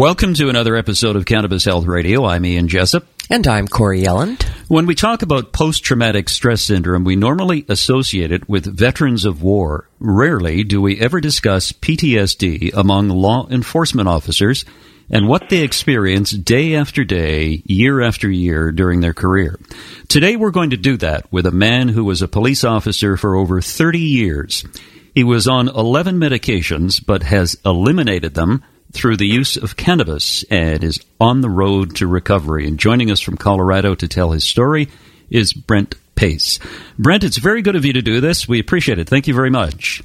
Welcome to another episode of Cannabis Health Radio. I'm Ian Jessup. And I'm Corey Yelland. When we talk about post traumatic stress syndrome, we normally associate it with veterans of war. Rarely do we ever discuss PTSD among law enforcement officers and what they experience day after day, year after year during their career. Today we're going to do that with a man who was a police officer for over 30 years. He was on 11 medications but has eliminated them through the use of cannabis and is on the road to recovery. And joining us from Colorado to tell his story is Brent Pace. Brent, it's very good of you to do this. We appreciate it. Thank you very much.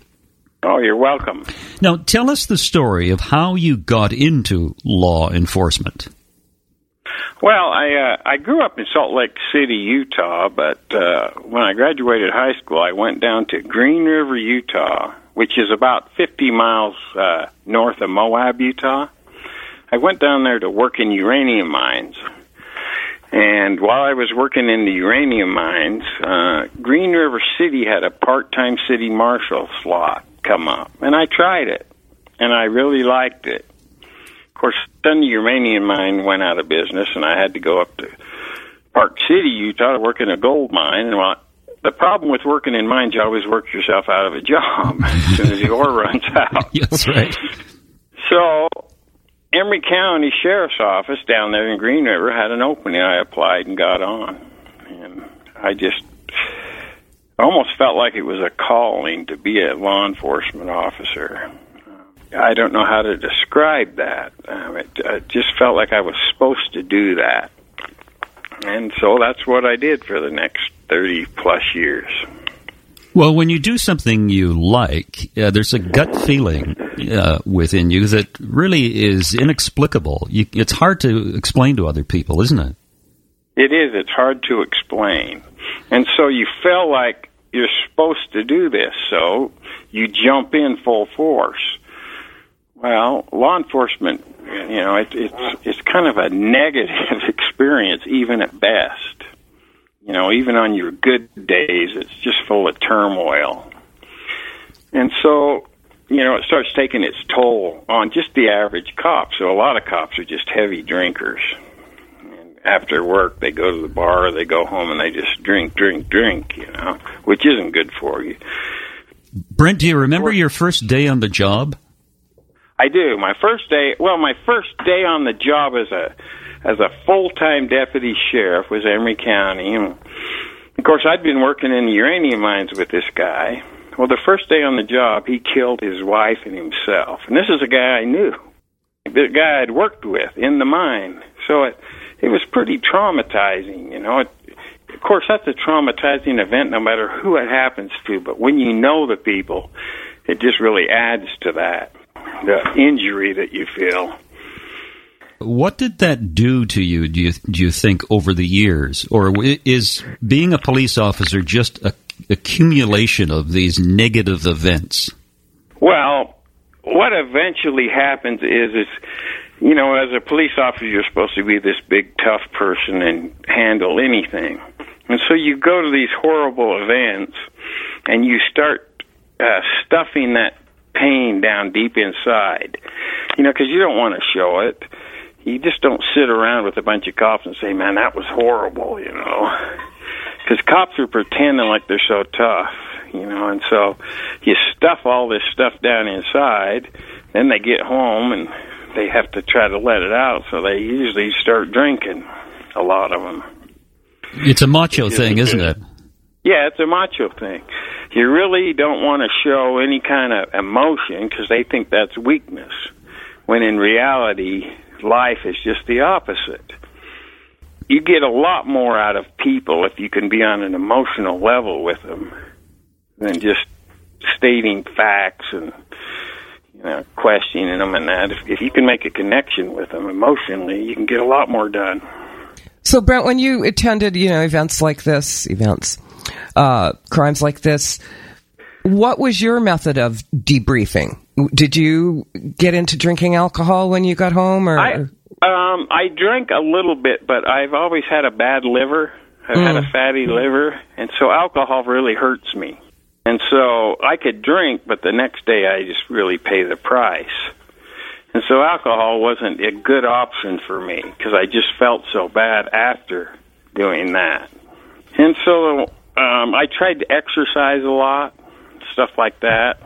Oh, you're welcome. Now, tell us the story of how you got into law enforcement. Well, I uh, I grew up in Salt Lake City, Utah, but uh, when I graduated high school, I went down to Green River, Utah, which is about 50 miles uh, north of Moab, Utah. I went down there to work in uranium mines. And while I was working in the uranium mines, uh, Green River City had a part time city marshal slot come up. And I tried it, and I really liked it. Of course, then the uranium mine went out of business, and I had to go up to Park City, Utah to work in a gold mine. And while the problem with working in mines, you always work yourself out of a job as soon as the ore runs out. That's right. So, Emery County Sheriff's Office down there in Green River had an opening. I applied and got on, and I just almost felt like it was a calling to be a law enforcement officer. I don't know how to describe that. Um, it, it just felt like I was supposed to do that. And so that's what I did for the next 30 plus years. Well, when you do something you like, uh, there's a gut feeling uh, within you that really is inexplicable. You, it's hard to explain to other people, isn't it? It is. It's hard to explain. And so you feel like you're supposed to do this, so you jump in full force. Well, law enforcement, you know, it, it's it's kind of a negative experience, even at best. You know, even on your good days, it's just full of turmoil. And so, you know, it starts taking its toll on just the average cop. So a lot of cops are just heavy drinkers. And after work, they go to the bar, they go home, and they just drink, drink, drink, you know, which isn't good for you. Brent, do you remember your first day on the job? I do. My first day, well, my first day on the job as a as a full-time deputy sheriff was Emery County. And of course, I'd been working in the uranium mines with this guy. Well, the first day on the job, he killed his wife and himself. And this is a guy I knew, the guy I'd worked with in the mine. So it it was pretty traumatizing, you know. It, of course, that's a traumatizing event, no matter who it happens to. But when you know the people, it just really adds to that the injury that you feel. What did that do to you? Do you do you think over the years, or is being a police officer just a accumulation of these negative events? Well, what eventually happens is is you know, as a police officer, you're supposed to be this big tough person and handle anything, and so you go to these horrible events, and you start uh, stuffing that pain down deep inside, you know, because you don't want to show it you just don't sit around with a bunch of cops and say, "Man, that was horrible," you know, because cops are pretending like they're so tough, you know, and so you stuff all this stuff down inside. Then they get home and they have to try to let it out, so they usually start drinking. A lot of them. It's a macho thing, isn't it? Yeah, it's a macho thing. You really don't want to show any kind of emotion because they think that's weakness. When in reality, life is just the opposite. You get a lot more out of people if you can be on an emotional level with them than just stating facts and you know questioning them and that. If, if you can make a connection with them emotionally, you can get a lot more done. So, Brent, when you attended, you know, events like this, events, uh, crimes like this, what was your method of debriefing? Did you get into drinking alcohol when you got home, or? I, um, I drank a little bit, but I've always had a bad liver. I've mm. had a mm. fatty liver, and so alcohol really hurts me. And so I could drink, but the next day I just really pay the price. And so alcohol wasn't a good option for me because I just felt so bad after doing that. And so um, I tried to exercise a lot, stuff like that.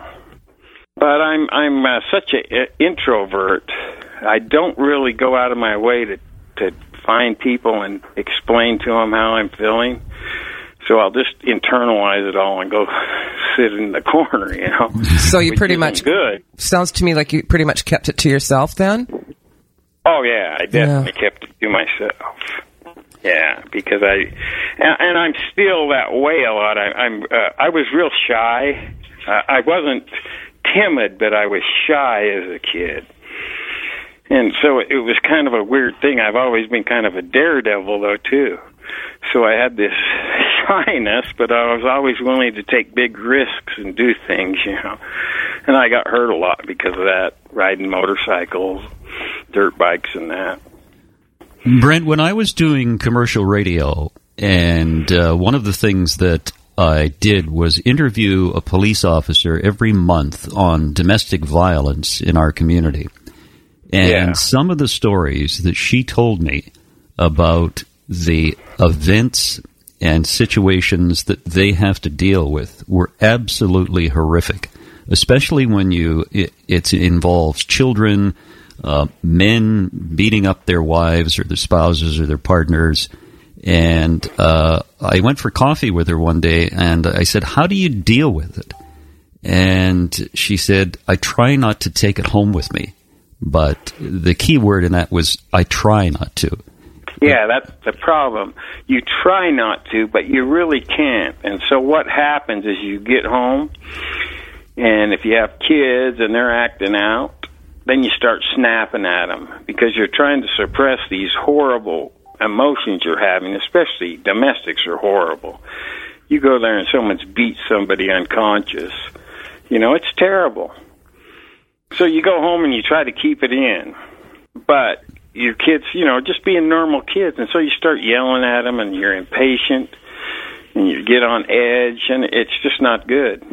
But I'm I'm uh, such an introvert. I don't really go out of my way to to find people and explain to them how I'm feeling. So I'll just internalize it all and go sit in the corner, you know. So you pretty much good. Sounds to me like you pretty much kept it to yourself then. Oh yeah, I definitely yeah. kept it to myself. Yeah, because I and, and I'm still that way a lot. I, I'm uh, I was real shy. Uh, I wasn't timid, but I was shy as a kid. And so it was kind of a weird thing. I've always been kind of a daredevil though too so I had this shyness, but I was always willing to take big risks and do things, you know. And I got hurt a lot because of that, riding motorcycles, dirt bikes, and that. Brent, when I was doing commercial radio, and uh, one of the things that I did was interview a police officer every month on domestic violence in our community. And yeah. some of the stories that she told me about the events and situations that they have to deal with were absolutely horrific, especially when you it, it involves children, uh, men beating up their wives or their spouses or their partners. And uh, I went for coffee with her one day, and I said, "How do you deal with it?" And she said, "I try not to take it home with me." But the key word in that was, "I try not to." Yeah, that's the problem. You try not to, but you really can't. And so what happens is you get home, and if you have kids and they're acting out, then you start snapping at them because you're trying to suppress these horrible emotions you're having, especially domestics are horrible. You go there and someone's beat somebody unconscious. You know, it's terrible. So you go home and you try to keep it in. But your kids, you know, just being normal kids, and so you start yelling at them, and you're impatient, and you get on edge, and it's just not good.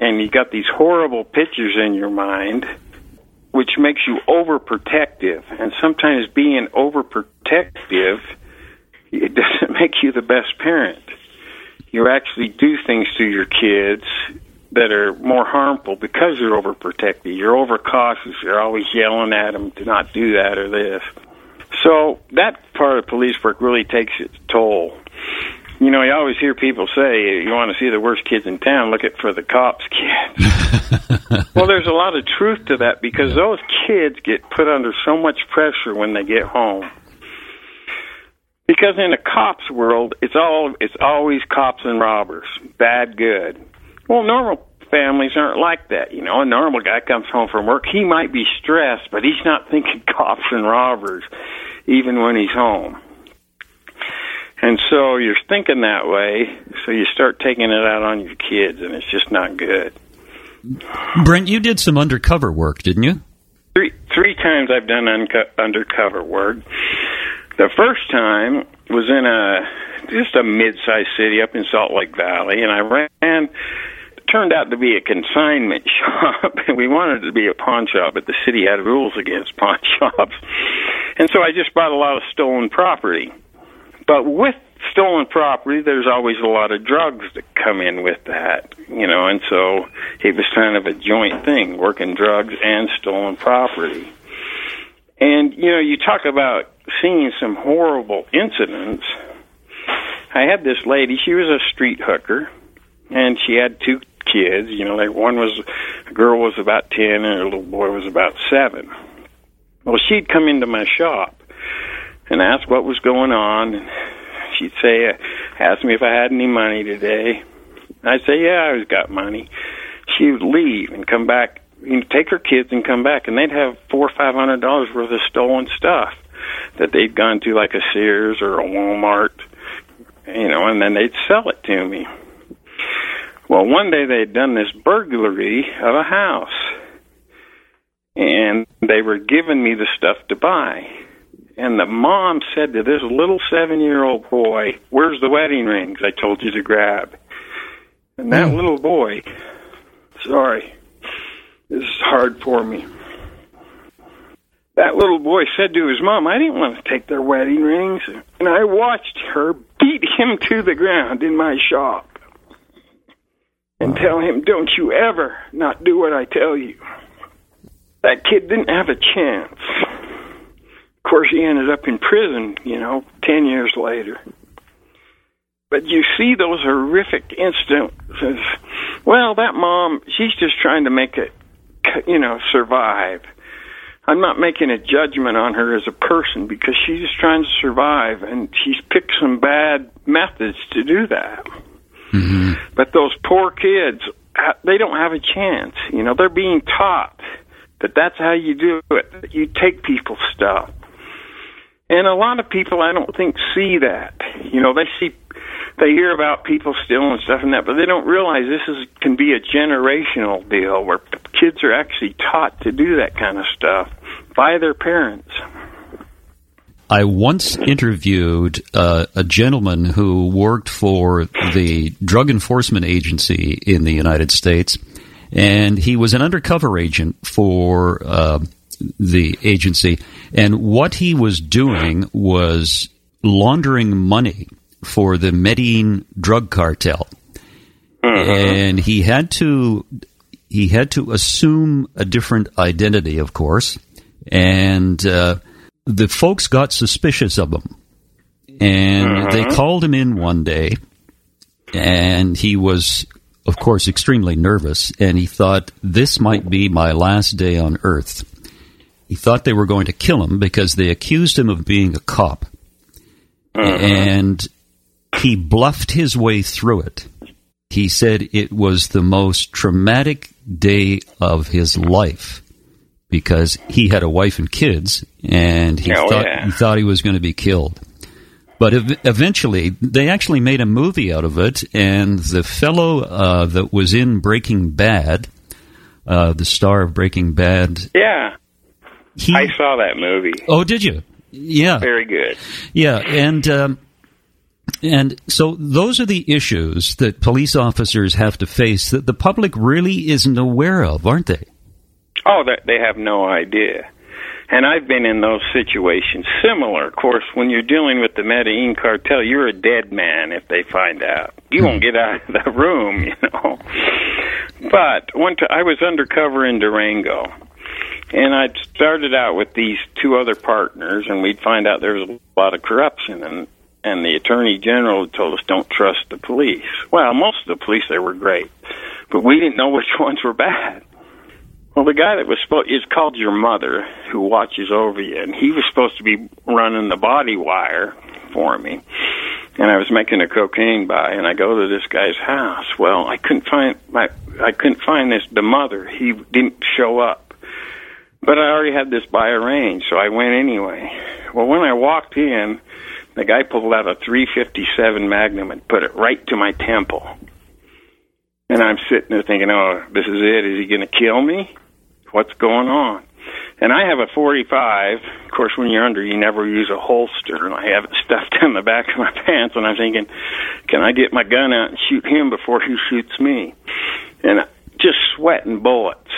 And you got these horrible pictures in your mind, which makes you overprotective. And sometimes being overprotective, it doesn't make you the best parent. You actually do things to your kids that are more harmful because you're overprotective. You're overcautious. You're always yelling at them to not do that or this. So that part of police work really takes its toll. You know, you always hear people say, "You want to see the worst kids in town? Look at for the cops' kids." well, there's a lot of truth to that because those kids get put under so much pressure when they get home. Because in a cops world, it's all it's always cops and robbers, bad, good well, normal families aren't like that. You know, a normal guy comes home from work, he might be stressed, but he's not thinking cops and robbers even when he's home. And so you're thinking that way, so you start taking it out on your kids, and it's just not good. Brent, you did some undercover work, didn't you? Three three times I've done unco- undercover work. The first time was in a just a mid-sized city up in Salt Lake Valley, and I ran turned out to be a consignment shop. and we wanted it to be a pawn shop, but the city had rules against pawn shops. And so I just bought a lot of stolen property. But with stolen property, there's always a lot of drugs that come in with that, you know, and so it was kind of a joint thing, working drugs and stolen property. And, you know, you talk about seeing some horrible incidents. I had this lady, she was a street hooker, and she had two kids. You know, like one was a girl was about ten and a little boy was about seven. Well, she'd come into my shop and ask what was going on. And she'd say, ask me if I had any money today. I'd say, yeah, I've got money. she would leave and come back, you know, take her kids and come back, and they'd have four or five hundred dollars worth of stolen stuff that they'd gone to like a Sears or a Walmart, you know, and then they'd sell it to me. Well, one day they'd done this burglary of a house, and they were giving me the stuff to buy. And the mom said to this little seven year old boy, Where's the wedding rings I told you to grab? And that hmm. little boy, sorry, this is hard for me. That little boy said to his mom, I didn't want to take their wedding rings. And I watched her beat him to the ground in my shop and tell him, Don't you ever not do what I tell you. That kid didn't have a chance. Of course, he ended up in prison, you know, 10 years later. But you see those horrific instances. Well, that mom, she's just trying to make it, you know, survive. I'm not making a judgment on her as a person because she's just trying to survive and she's picked some bad methods to do that. Mm-hmm. But those poor kids, uh, they don't have a chance. You know, they're being taught that that's how you do it. You take people's stuff. And a lot of people, I don't think, see that. You know, they see, they hear about people stealing stuff and that, but they don't realize this is can be a generational deal where kids are actually taught to do that kind of stuff by their parents. I once interviewed uh, a gentleman who worked for the Drug Enforcement Agency in the United States, and he was an undercover agent for. Uh, the agency, and what he was doing was laundering money for the Medellin drug cartel, mm-hmm. and he had to he had to assume a different identity, of course, and uh, the folks got suspicious of him, and mm-hmm. they called him in one day, and he was of course, extremely nervous, and he thought, this might be my last day on earth. He thought they were going to kill him because they accused him of being a cop. Uh-huh. And he bluffed his way through it. He said it was the most traumatic day of his life because he had a wife and kids, and he thought yeah. he thought he was going to be killed. But ev- eventually, they actually made a movie out of it, and the fellow uh, that was in Breaking Bad, uh, the star of Breaking Bad, yeah, he, I saw that movie. Oh, did you? Yeah, very good. Yeah, and um, and so those are the issues that police officers have to face that the public really isn't aware of, aren't they? Oh, they have no idea. And I've been in those situations similar. Of course, when you're dealing with the Medellin cartel, you're a dead man if they find out. You won't get out of the room, you know. But one t- I was undercover in Durango, and I'd started out with these two other partners, and we'd find out there was a lot of corruption, and and the attorney general told us don't trust the police. Well, most of the police they were great, but we didn't know which ones were bad. Well, the guy that was supposed is called your mother, who watches over you, and he was supposed to be running the body wire for me. And I was making a cocaine buy, and I go to this guy's house. Well, I couldn't find my I couldn't find this the mother. He didn't show up. But I already had this buy arranged, so I went anyway. Well, when I walked in, the guy pulled out a 357 Magnum and put it right to my temple. And I'm sitting there thinking, oh, this is it. Is he going to kill me? What's going on? And I have a 45. Of course, when you're under, you never use a holster, and I have it stuffed in the back of my pants. And I'm thinking, can I get my gun out and shoot him before he shoots me? And just sweating bullets.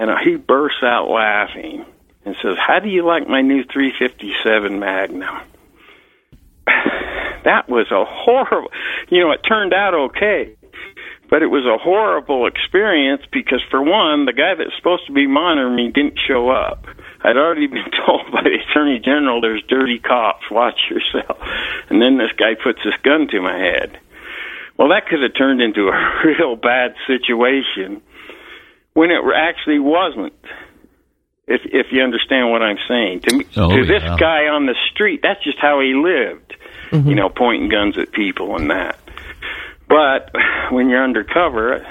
And uh, he bursts out laughing and says, How do you like my new 357 Magnum? that was a horrible, you know, it turned out okay. But it was a horrible experience because, for one, the guy that's supposed to be monitoring me didn't show up. I'd already been told by the Attorney General, there's dirty cops, watch yourself. And then this guy puts this gun to my head. Well, that could have turned into a real bad situation when it actually wasn't. If if you understand what I'm saying, to me, oh, to this guy on the street, that's just how he lived. Mm-hmm. You know, pointing guns at people and that. But when you're undercover,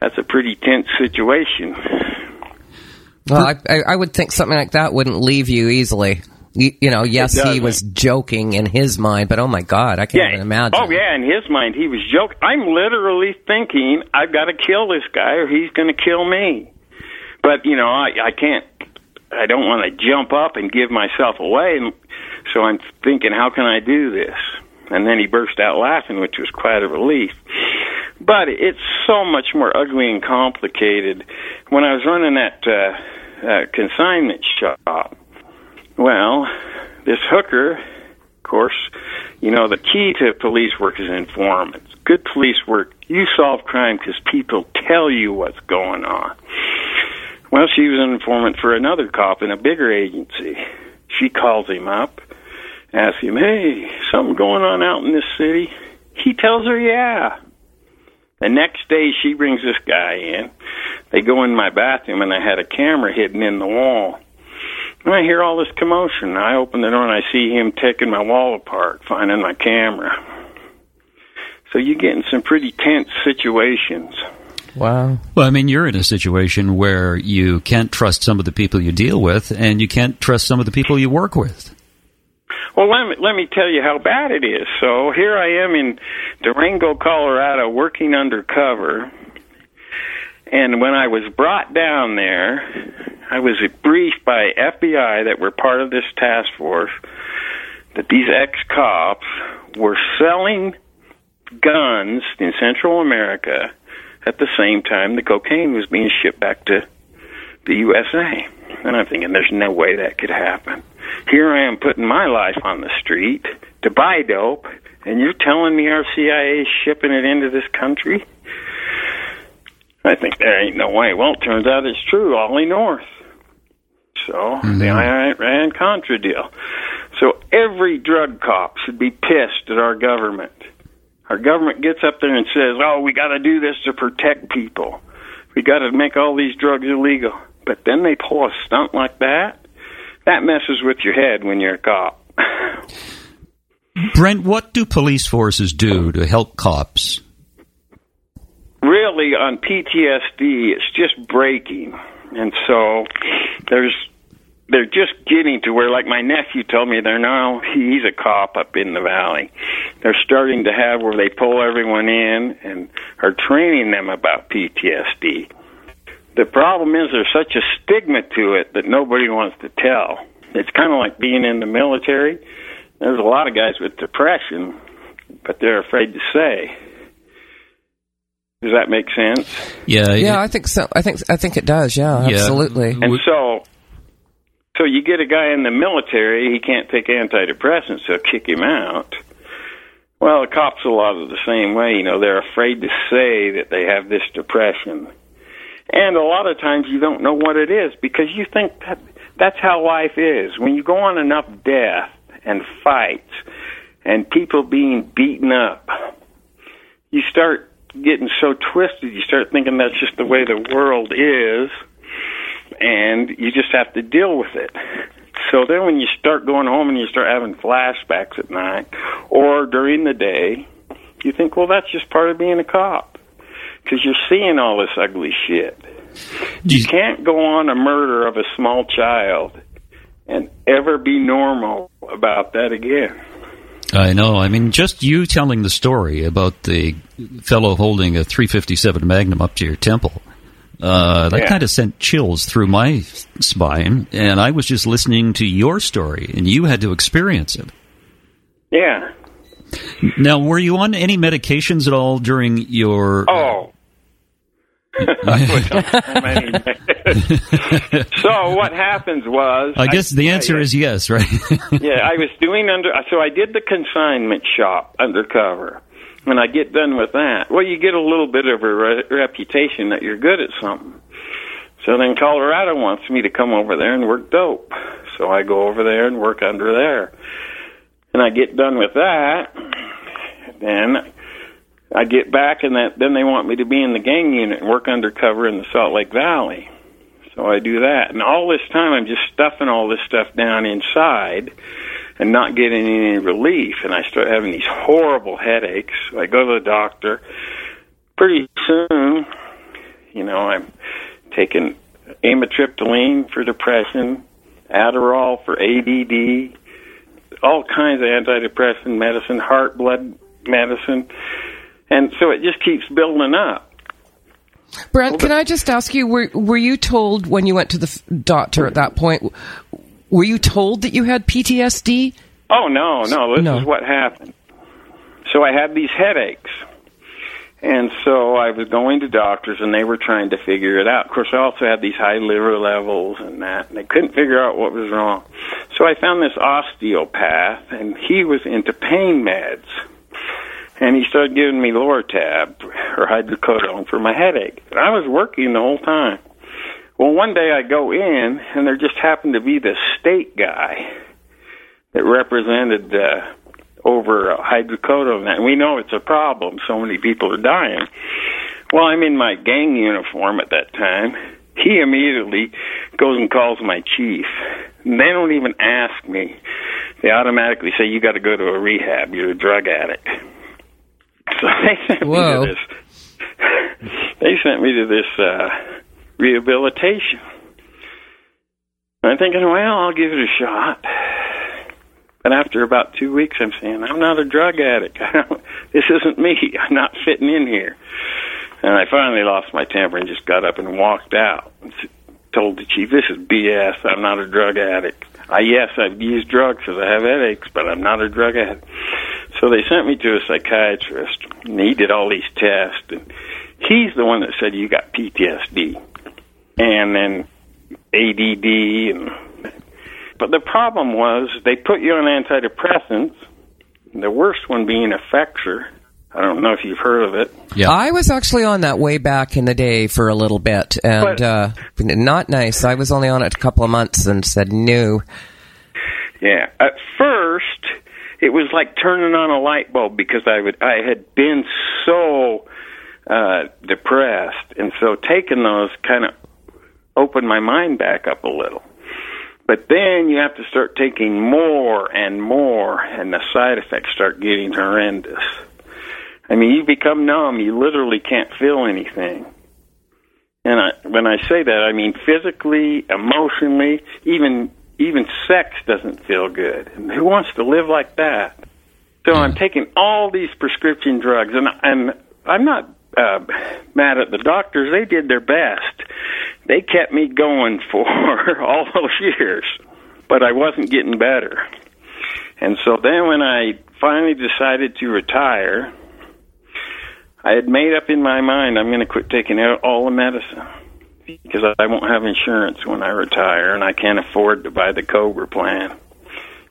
that's a pretty tense situation. Well, I, I, I would think something like that wouldn't leave you easily. You, you know, yes, he was joking in his mind, but oh my God, I can't even imagine. Oh yeah, in his mind he was joking. I'm literally thinking I've got to kill this guy or he's going to kill me. But you know, I I can't. I don't want to jump up and give myself away, and so I'm thinking, how can I do this? And then he burst out laughing, which was quite a relief. But it's so much more ugly and complicated. When I was running that uh, uh, consignment shop, well, this hooker, of course, you know, the key to police work is informants. Good police work, you solve crime because people tell you what's going on. Well, she was an informant for another cop in a bigger agency. She calls him up, asks him, hey, something going on out in this city? He tells her, yeah. The next day, she brings this guy in. They go in my bathroom, and I had a camera hidden in the wall. And I hear all this commotion. I open the door and I see him taking my wall apart, finding my camera. So you get in some pretty tense situations. Wow. Well, I mean, you're in a situation where you can't trust some of the people you deal with, and you can't trust some of the people you work with. Well, let me, let me tell you how bad it is. So here I am in Durango, Colorado, working undercover. And when I was brought down there, I was briefed by FBI that were part of this task force that these ex cops were selling guns in Central America at the same time the cocaine was being shipped back to the USA. And I'm thinking, there's no way that could happen. Here I am putting my life on the street to buy dope, and you're telling me our CIA is shipping it into this country? I think there ain't no way. Well, it turns out it's true, Ollie North. So, mm-hmm. the Iran Contra deal. So, every drug cop should be pissed at our government. Our government gets up there and says, oh, we got to do this to protect people. We got to make all these drugs illegal. But then they pull a stunt like that. That messes with your head when you're a cop. Brent, what do police forces do to help cops? Really on PTSD, it's just breaking, and so there's they're just getting to where, like my nephew told me, they're now he's a cop up in the valley. They're starting to have where they pull everyone in and are training them about PTSD. The problem is there's such a stigma to it that nobody wants to tell. It's kind of like being in the military. There's a lot of guys with depression, but they're afraid to say. Does that make sense? Yeah, Yeah, it- I think so. I think I think it does. Yeah, Yeah. absolutely. And so, so you get a guy in the military, he can't take antidepressants, so kick him out. Well, the cops a lot of the same way. You know, they're afraid to say that they have this depression, and a lot of times you don't know what it is because you think that that's how life is. When you go on enough death and fights and people being beaten up, you start getting so twisted. You start thinking that's just the way the world is and you just have to deal with it. So then when you start going home and you start having flashbacks at night or during the day, you think, well, that's just part of being a cop because you're seeing all this ugly shit. You you- can't go on a murder of a small child and ever be normal about that again. I know. I mean, just you telling the story about the fellow holding a 357 Magnum up to your temple. Uh, that Yeah. kind of sent chills through my spine, and I was just listening to your story, and you had to experience it. Yeah. Now, were you on any medications at all during your? Oh. I was on many- so what happens was I guess the answer I- is yes, right? yeah, I was doing under. So I did the consignment shop undercover. When I get done with that, well, you get a little bit of a re- reputation that you're good at something. So then Colorado wants me to come over there and work dope. So I go over there and work under there. And I get done with that. Then I get back, and that then they want me to be in the gang unit and work undercover in the Salt Lake Valley. So I do that. And all this time, I'm just stuffing all this stuff down inside and not getting any relief. And I start having these horrible headaches. I go to the doctor. Pretty soon, You know, I'm taking amitriptyline for depression, Adderall for ADD, all kinds of antidepressant medicine, heart blood medicine, and so it just keeps building up. Brent, can I just ask you, were, were you told when you went to the doctor at that point, were you told that you had PTSD? Oh, no, no, this No. is what happened. So I had these headaches. And so I was going to doctors and they were trying to figure it out. Of course, I also had these high liver levels and that, and they couldn't figure out what was wrong. So I found this osteopath and he was into pain meds. And he started giving me Lortab or hydrocodone for my headache. And I was working the whole time. Well, one day I go in and there just happened to be this state guy that represented uh, over uh, hydrocodone, and we know it's a problem. So many people are dying. Well, I'm in my gang uniform at that time. He immediately goes and calls my chief. And they don't even ask me. They automatically say, "You got to go to a rehab. You're a drug addict." So they sent Whoa. me to this. they sent me to this uh, rehabilitation. I'm thinking, well, I'll give it a shot. But after about two weeks, I'm saying, I'm not a drug addict. I don't, this isn't me. I'm not fitting in here. And I finally lost my temper and just got up and walked out. And told the chief, this is BS. I'm not a drug addict. I, yes, I've used drugs because I have headaches, but I'm not a drug addict. So they sent me to a psychiatrist, and he did all these tests. And he's the one that said you got PTSD, and then ADD, and but the problem was they put you on antidepressants. The worst one being Effexor. I don't know if you've heard of it. Yeah. I was actually on that way back in the day for a little bit, and But- uh, not nice. I was only on it a couple of months and said no. Yeah. At first, it was like turning on a light bulb because I would I had been so uh depressed, and so taking those kind of opened my mind back up a little. But then you have to start taking more and more, and the side effects start getting horrendous. I mean, you become numb. You literally can't feel anything. And I, when I say that, I mean physically, emotionally, even even sex doesn't feel good. And who wants to live like that? So I'm taking all these prescription drugs, and and I'm not uh, mad at the doctors. They did their best. They kept me going for all those years, but I wasn't getting better. And so then when I finally decided to retire, I had made up in my mind I'm going to quit taking all the medicine because I won't have insurance when I retire, and I can't afford to buy the Cobra plan.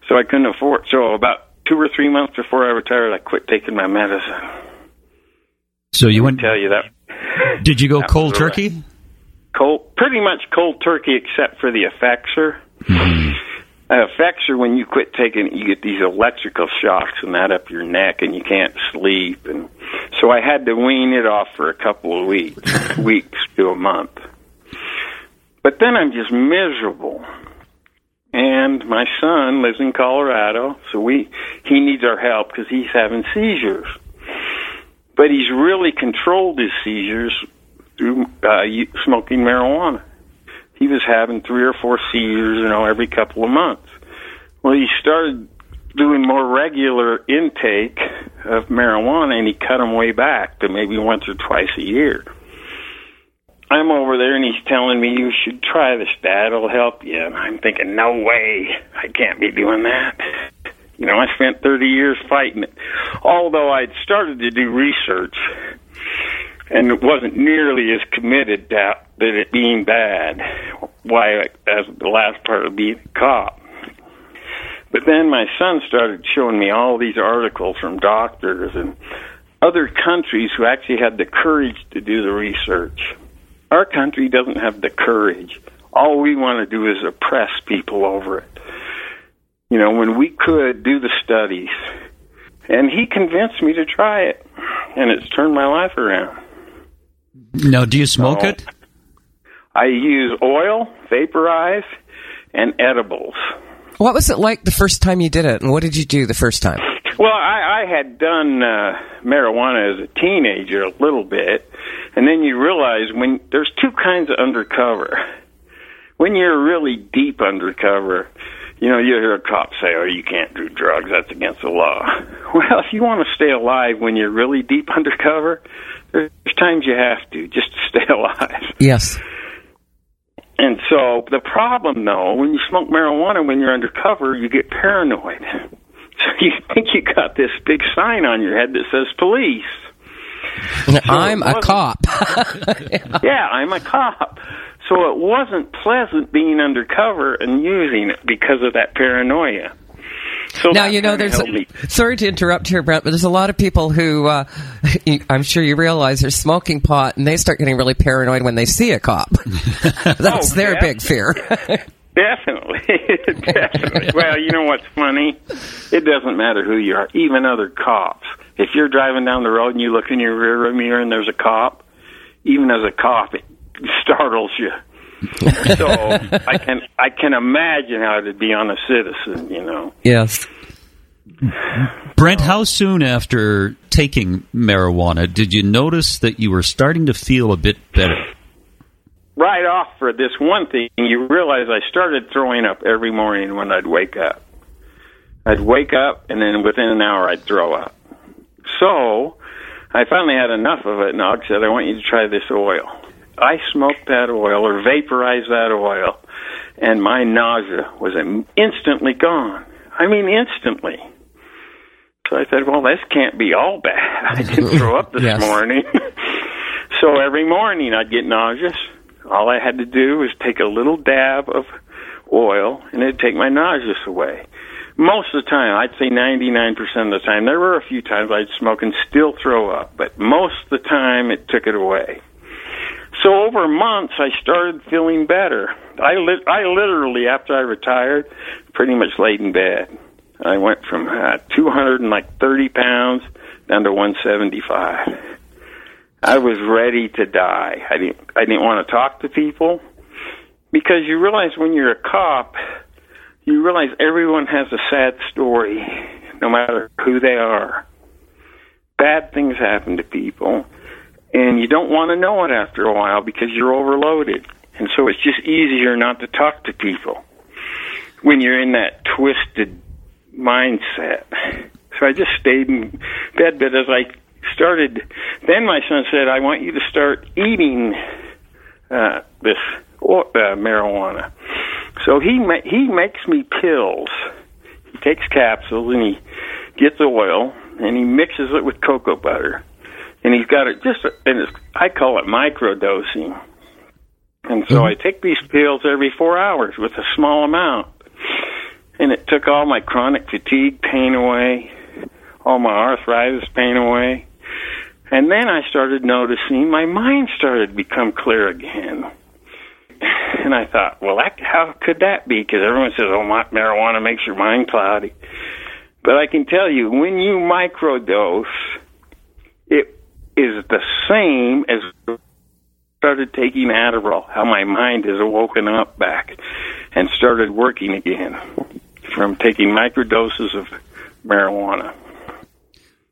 So I couldn't afford. So about two or three months before I retired, I quit taking my medicine. So you wouldn't Tell you that Did you go cold was a wreck. turkey? cold, pretty much cold turkey, except for the Effexor. Mm-hmm. Uh, Effexor, when you quit taking it, you get these electrical shocks and that up your neck, and you can't sleep. And so I had to wean it off for a couple of weeks, weeks to a month. But then I'm just miserable. And my son lives in Colorado, so we he needs our help because he's having seizures. But he's really controlled his seizures through uh, smoking marijuana. He was having three or four seizures, you know, every couple of months. Well, he started doing more regular intake of marijuana, and he cut them way back to maybe once or twice a year. I'm over there, and he's telling me you should try this. It'll help you. And I'm thinking, no way, I can't be doing that. You know, I spent 30 years fighting it. Although I'd started to do research and it wasn't nearly as committed to that it being bad. Why, as the last part of being a cop. But then my son started showing me all these articles from doctors and other countries who actually had the courage to do the research. Our country doesn't have the courage. All we want to do is oppress people over it. You know, when we could do the studies. And he convinced me to try it, and it's turned my life around. Now, do you smoke Oh. it? I use oil, vaporize, and edibles. What was it like the first time you did it, and what did you do the first time? Well, I, I had done uh, marijuana as a teenager a little bit, And then you realize when there's two kinds of undercover. When you're really deep undercover, you know, you hear a cop say, "Oh, you can't do drugs; that's against the law." Well, if you want to stay alive when you're really deep undercover, there's times you have to just to stay alive. Yes. And so the problem, though, when you smoke marijuana when you're undercover, you get paranoid. So you think you got this big sign on your head that says police. I'm a cop. yeah, I'm a cop. So it wasn't pleasant being undercover and using it because of that paranoia. So now you know there's. me. Sorry to interrupt here, Brent, but there's a lot of people who uh, I'm sure you realize they're smoking pot, and they start getting really paranoid when they see a cop. That's Oh, their yeah. big fear. Definitely, definitely. Well, you know what's funny? It doesn't matter who you are, even other cops. If you're driving down the road and you look in your rear mirror and there's a cop, even as a cop, it startles you. so I can I can imagine how it'd be on a citizen, you know. yes. Brent, how soon after taking marijuana did you notice that you were starting to feel a bit better? Right off for this one thing, you realize I started throwing up every morning when I'd wake up. I'd wake up and then within an hour I'd throw up. So I finally had enough of it and I said, I want you to try this oil. I smoked that oil or vaporized that oil and my nausea was instantly gone. I mean, instantly. So I said, well, this can't be all bad. I didn't throw up this Yes. morning. so every morning I'd get nauseous. All I had to do was take a little dab of oil and it'd take my nauseous away. Most of the time, I'd say 99% of the time, there were a few times I'd smoke and still throw up, but most of the time it took it away. So over months, I started feeling better. I li- I literally, after I retired, pretty much laid in bed. I went from uh, 230 pounds down to 175. I was ready to die. I didn't I didn't want to talk to people because you realize when you're a cop, you realize everyone has a sad story, no matter who they are. Bad things happen to people, and you don't want to know it after a while because you're overloaded. And so it's just easier not to talk to people when you're in that twisted mindset. So I just stayed in bed, but as I started, then my son said, I want you to start eating uh, this uh, marijuana. So he ma- he makes me pills. He takes capsules and he gets oil and he mixes it with cocoa butter, and he's got it just and it's, I call it microdosing. And so I take these pills every four hours with a small amount, and it took all my chronic fatigue pain away, all my arthritis pain away. And then I started noticing my mind started to become clear again. And I thought, well, that, how could that be? Because everyone says, oh, ma- marijuana makes your mind cloudy. But I can tell you, when you microdose, it is the same as started taking Adderall, how my mind has woken up back and started working again from taking microdoses of marijuana.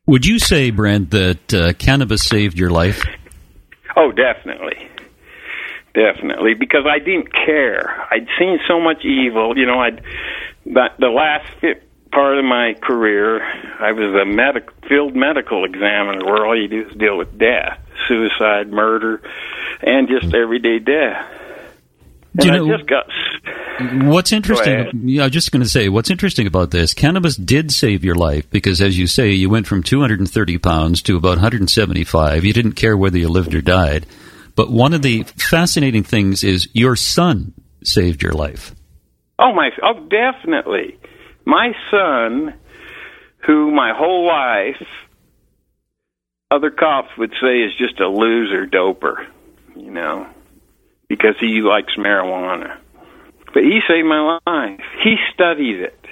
Would you say, Brent, that uh, cannabis saved your life? Oh, definitely. Definitely, because I didn't care. I'd seen so much evil. You know, I'd that the last part of my career, I was a medic field medical examiner, where all you do is deal with death, suicide, murder, and just everyday death. And you I know- just got What's interesting, yeah, I was just going to say, what's interesting about this, cannabis did save your life because, as you say, you went from 230 pounds to about 175. You didn't care whether you lived or died. But one of the fascinating things is your son saved your life. Oh my! Oh, definitely. My son, who my whole life, other cops would say is just a loser doper, you know, because he likes marijuana. But he saved my life. He studied it,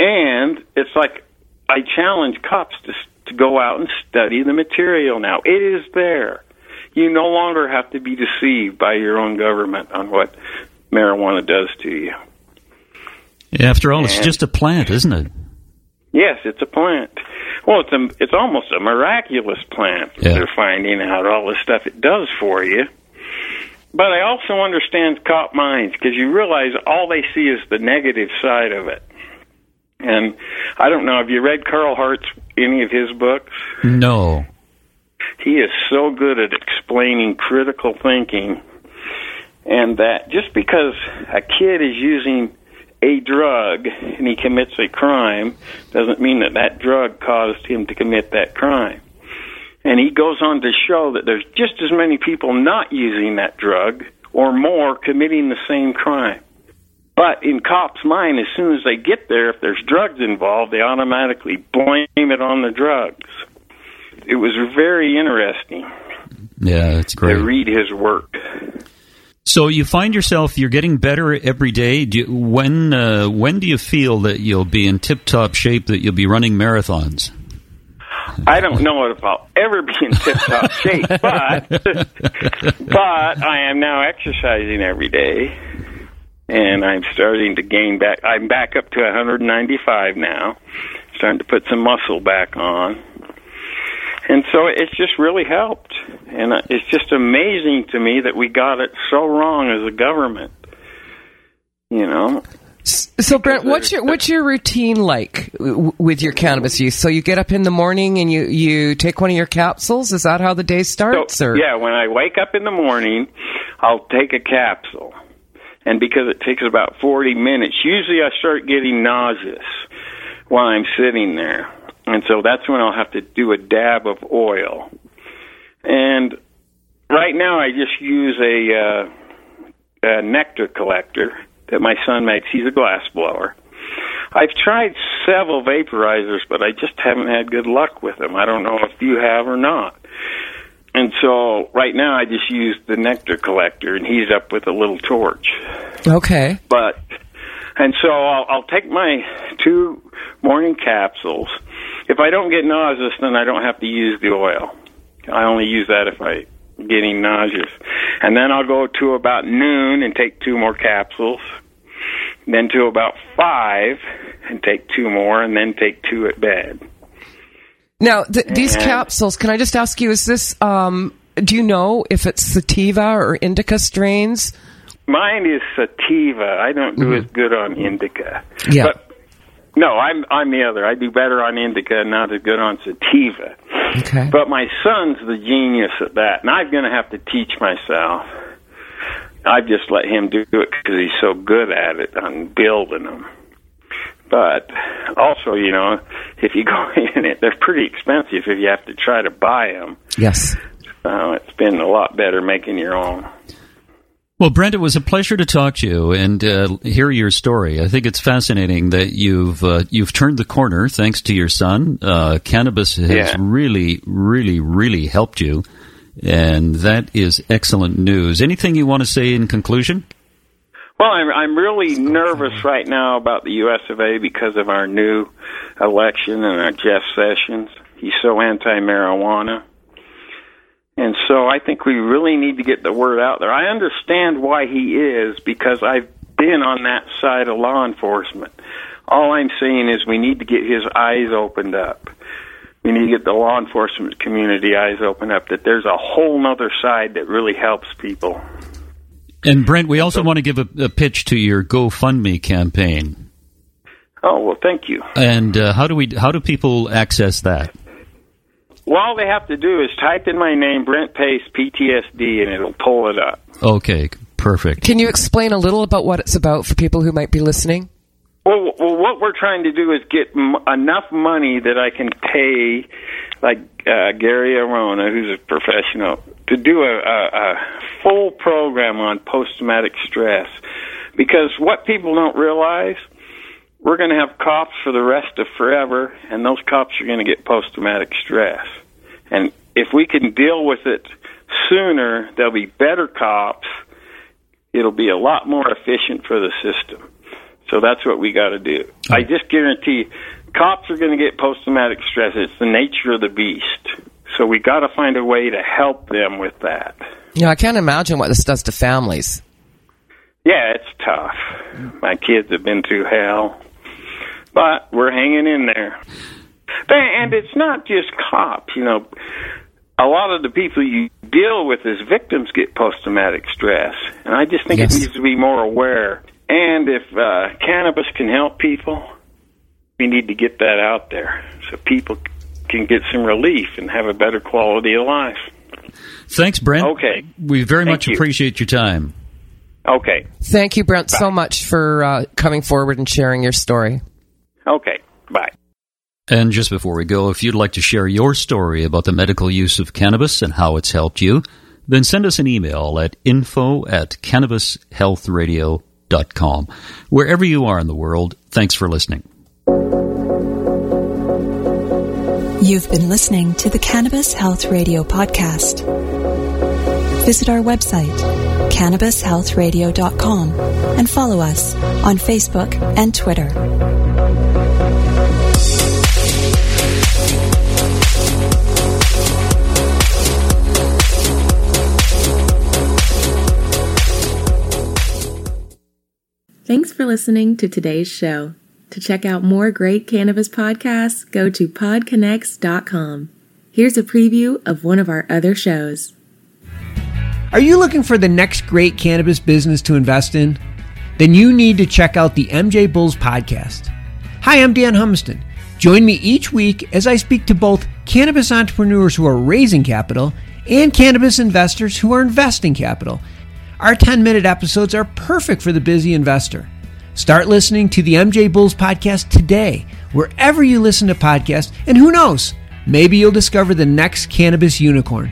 and it's like I challenge cops to to go out and study the material. Now it is there. You no longer have to be deceived by your own government on what marijuana does to you. After all, it's just a plant, isn't it? Yes, it's a plant. Well, it's a, it's almost a miraculous plant. Yeah. They're finding out all the stuff it does for you. But I also understand cop minds because you realize all they see is the negative side of it. And I don't know, have you read Carl Hart's any of his books? No. He is so good at explaining critical thinking, and that just because a kid is using a drug and he commits a crime doesn't mean that that drug caused him to commit that crime. And he goes on to show that there's just as many people not using that drug or more committing the same crime. But in cops' mind, as soon as they get there, if there's drugs involved, they automatically blame it on the drugs. It was very interesting Yeah, it's to great. read his work. So you find yourself you're getting better every day. Do you, when uh, when do you feel that you'll be in tip top shape that you'll be running marathons? I don't know if I'll ever be in tip top shape, but but I am now exercising every day, and I'm starting to gain back. I'm back up to 195 now, starting to put some muscle back on, and so it's just really helped. And uh, it's just amazing to me that we got it so wrong as a government. You know, So, Brent, what's your what's your routine like with your cannabis use? So you get up in the morning and you you take one of your capsules. Is that how the day starts? So, or yeah, when I wake up in the morning, I'll take a capsule. And because it takes about 40 minutes, usually I start getting nauseous while I'm sitting there. And so that's when I'll have to do a dab of oil. And right now I just use a, uh, a nectar collector that my son makes. He's a glass blower. I've tried several vaporizers, but I just haven't had good luck with them. I don't know if you have or not. And so right now I just use the nectar collector, and he's up with a little torch. okay, But and so I'll, I'll take my two morning capsules. If I don't get nauseous, then I don't have to use the oil. I only use that if I getting nauseous. And then I'll go to about noon and take two more capsules. Then to about five and take two more, and then take two at bed. now th- these capsules. Can I just ask you? Is this um? Do you know if it's sativa or indica strains? Mine is sativa. I don't do as good on indica. Yeah. But no, I'm I'm the other. I do better on indica not as good on sativa. Okay. But my son's the genius at that, and I'm going to have to teach myself. I just let him do it because he's so good at it on building them. But also, you know, if you go in it, they're pretty expensive if you have to try to buy them. yes. So it's been a lot better making your own. Well, Brent, it was a pleasure to talk to you and uh, hear your story. I think it's fascinating that you've uh, you've turned the corner thanks to your son. Uh, cannabis has Yeah. really, really, really helped you, and that is excellent news. Anything you want to say in conclusion? Well, I'm I'm really nervous right now about the U.S. of A. because of our new election and our Jeff Sessions. He's so anti-marijuana, and so I think we really need to get the word out there. I understand why he is because I've been on that side of law enforcement. All I'm saying is we need to get his eyes opened up. We need to get the law enforcement community eyes opened up that there's a whole other side that really helps people. And Brent, we also want to give a, a pitch to your GoFundMe campaign. Oh well, thank you. And uh, how do we? How do people access that? Well, all they have to do is type in my name, Brent Pace, PTSD, and it'll pull it up. Okay, perfect. Can you explain a little about what it's about for people who might be listening? Well, well what we're trying to do is get m- enough money that I can pay, like uh, Gary Arona, who's a professional, to do a, a, a full program on post-traumatic stress. Because what people don't realize, we're going to have cops for the rest of forever, and those cops are going to get post-traumatic stress. And if we can deal with it sooner, there'll be better cops. It'll be a lot more efficient for the system. So that's what we got to do. I just guarantee cops are going to get post traumatic stress. It's the nature of the beast. So we got to find a way to help them with that. Yeah, I can't imagine what this does to families. Yeah, it's tough. My kids have been through hell, but we're hanging in there. And it's not just cops, you know. A lot of the people you deal with as victims get post traumatic stress, and I just think Yes. it needs to be more aware. And if uh, cannabis can help people, we need to get that out there so people can get some relief and have a better quality of life. Thanks, Brent. Okay. We very Thank much you. appreciate your time. Okay. Thank you, Brent, so much for uh, coming forward and sharing your story. Okay. Bye. And just before we go, if you'd like to share your story about the medical use of cannabis and how it's helped you, then send us an email at info at cannabishealthradio.com. Wherever you are in the world, thanks for listening. You've been listening to the Cannabis Health Radio podcast. Visit our website, cannabishealthradio.com, and follow us on Facebook and Twitter. Thanks for listening to today's show. To check out more great cannabis podcasts, go to podconnects.com. Here's a preview of one of our other shows. Are you looking for the next great cannabis business to invest in? Then you need to check out the MJ Bulls podcast. Hi, I'm Dan Humiston. Join me each week as I speak to both cannabis entrepreneurs who are raising capital and cannabis investors who are investing capital. Our 10 minute episodes are perfect for the busy investor. Start listening to the MJ Bulls podcast today, wherever you listen to podcasts, and who knows, maybe you'll discover the next cannabis unicorn.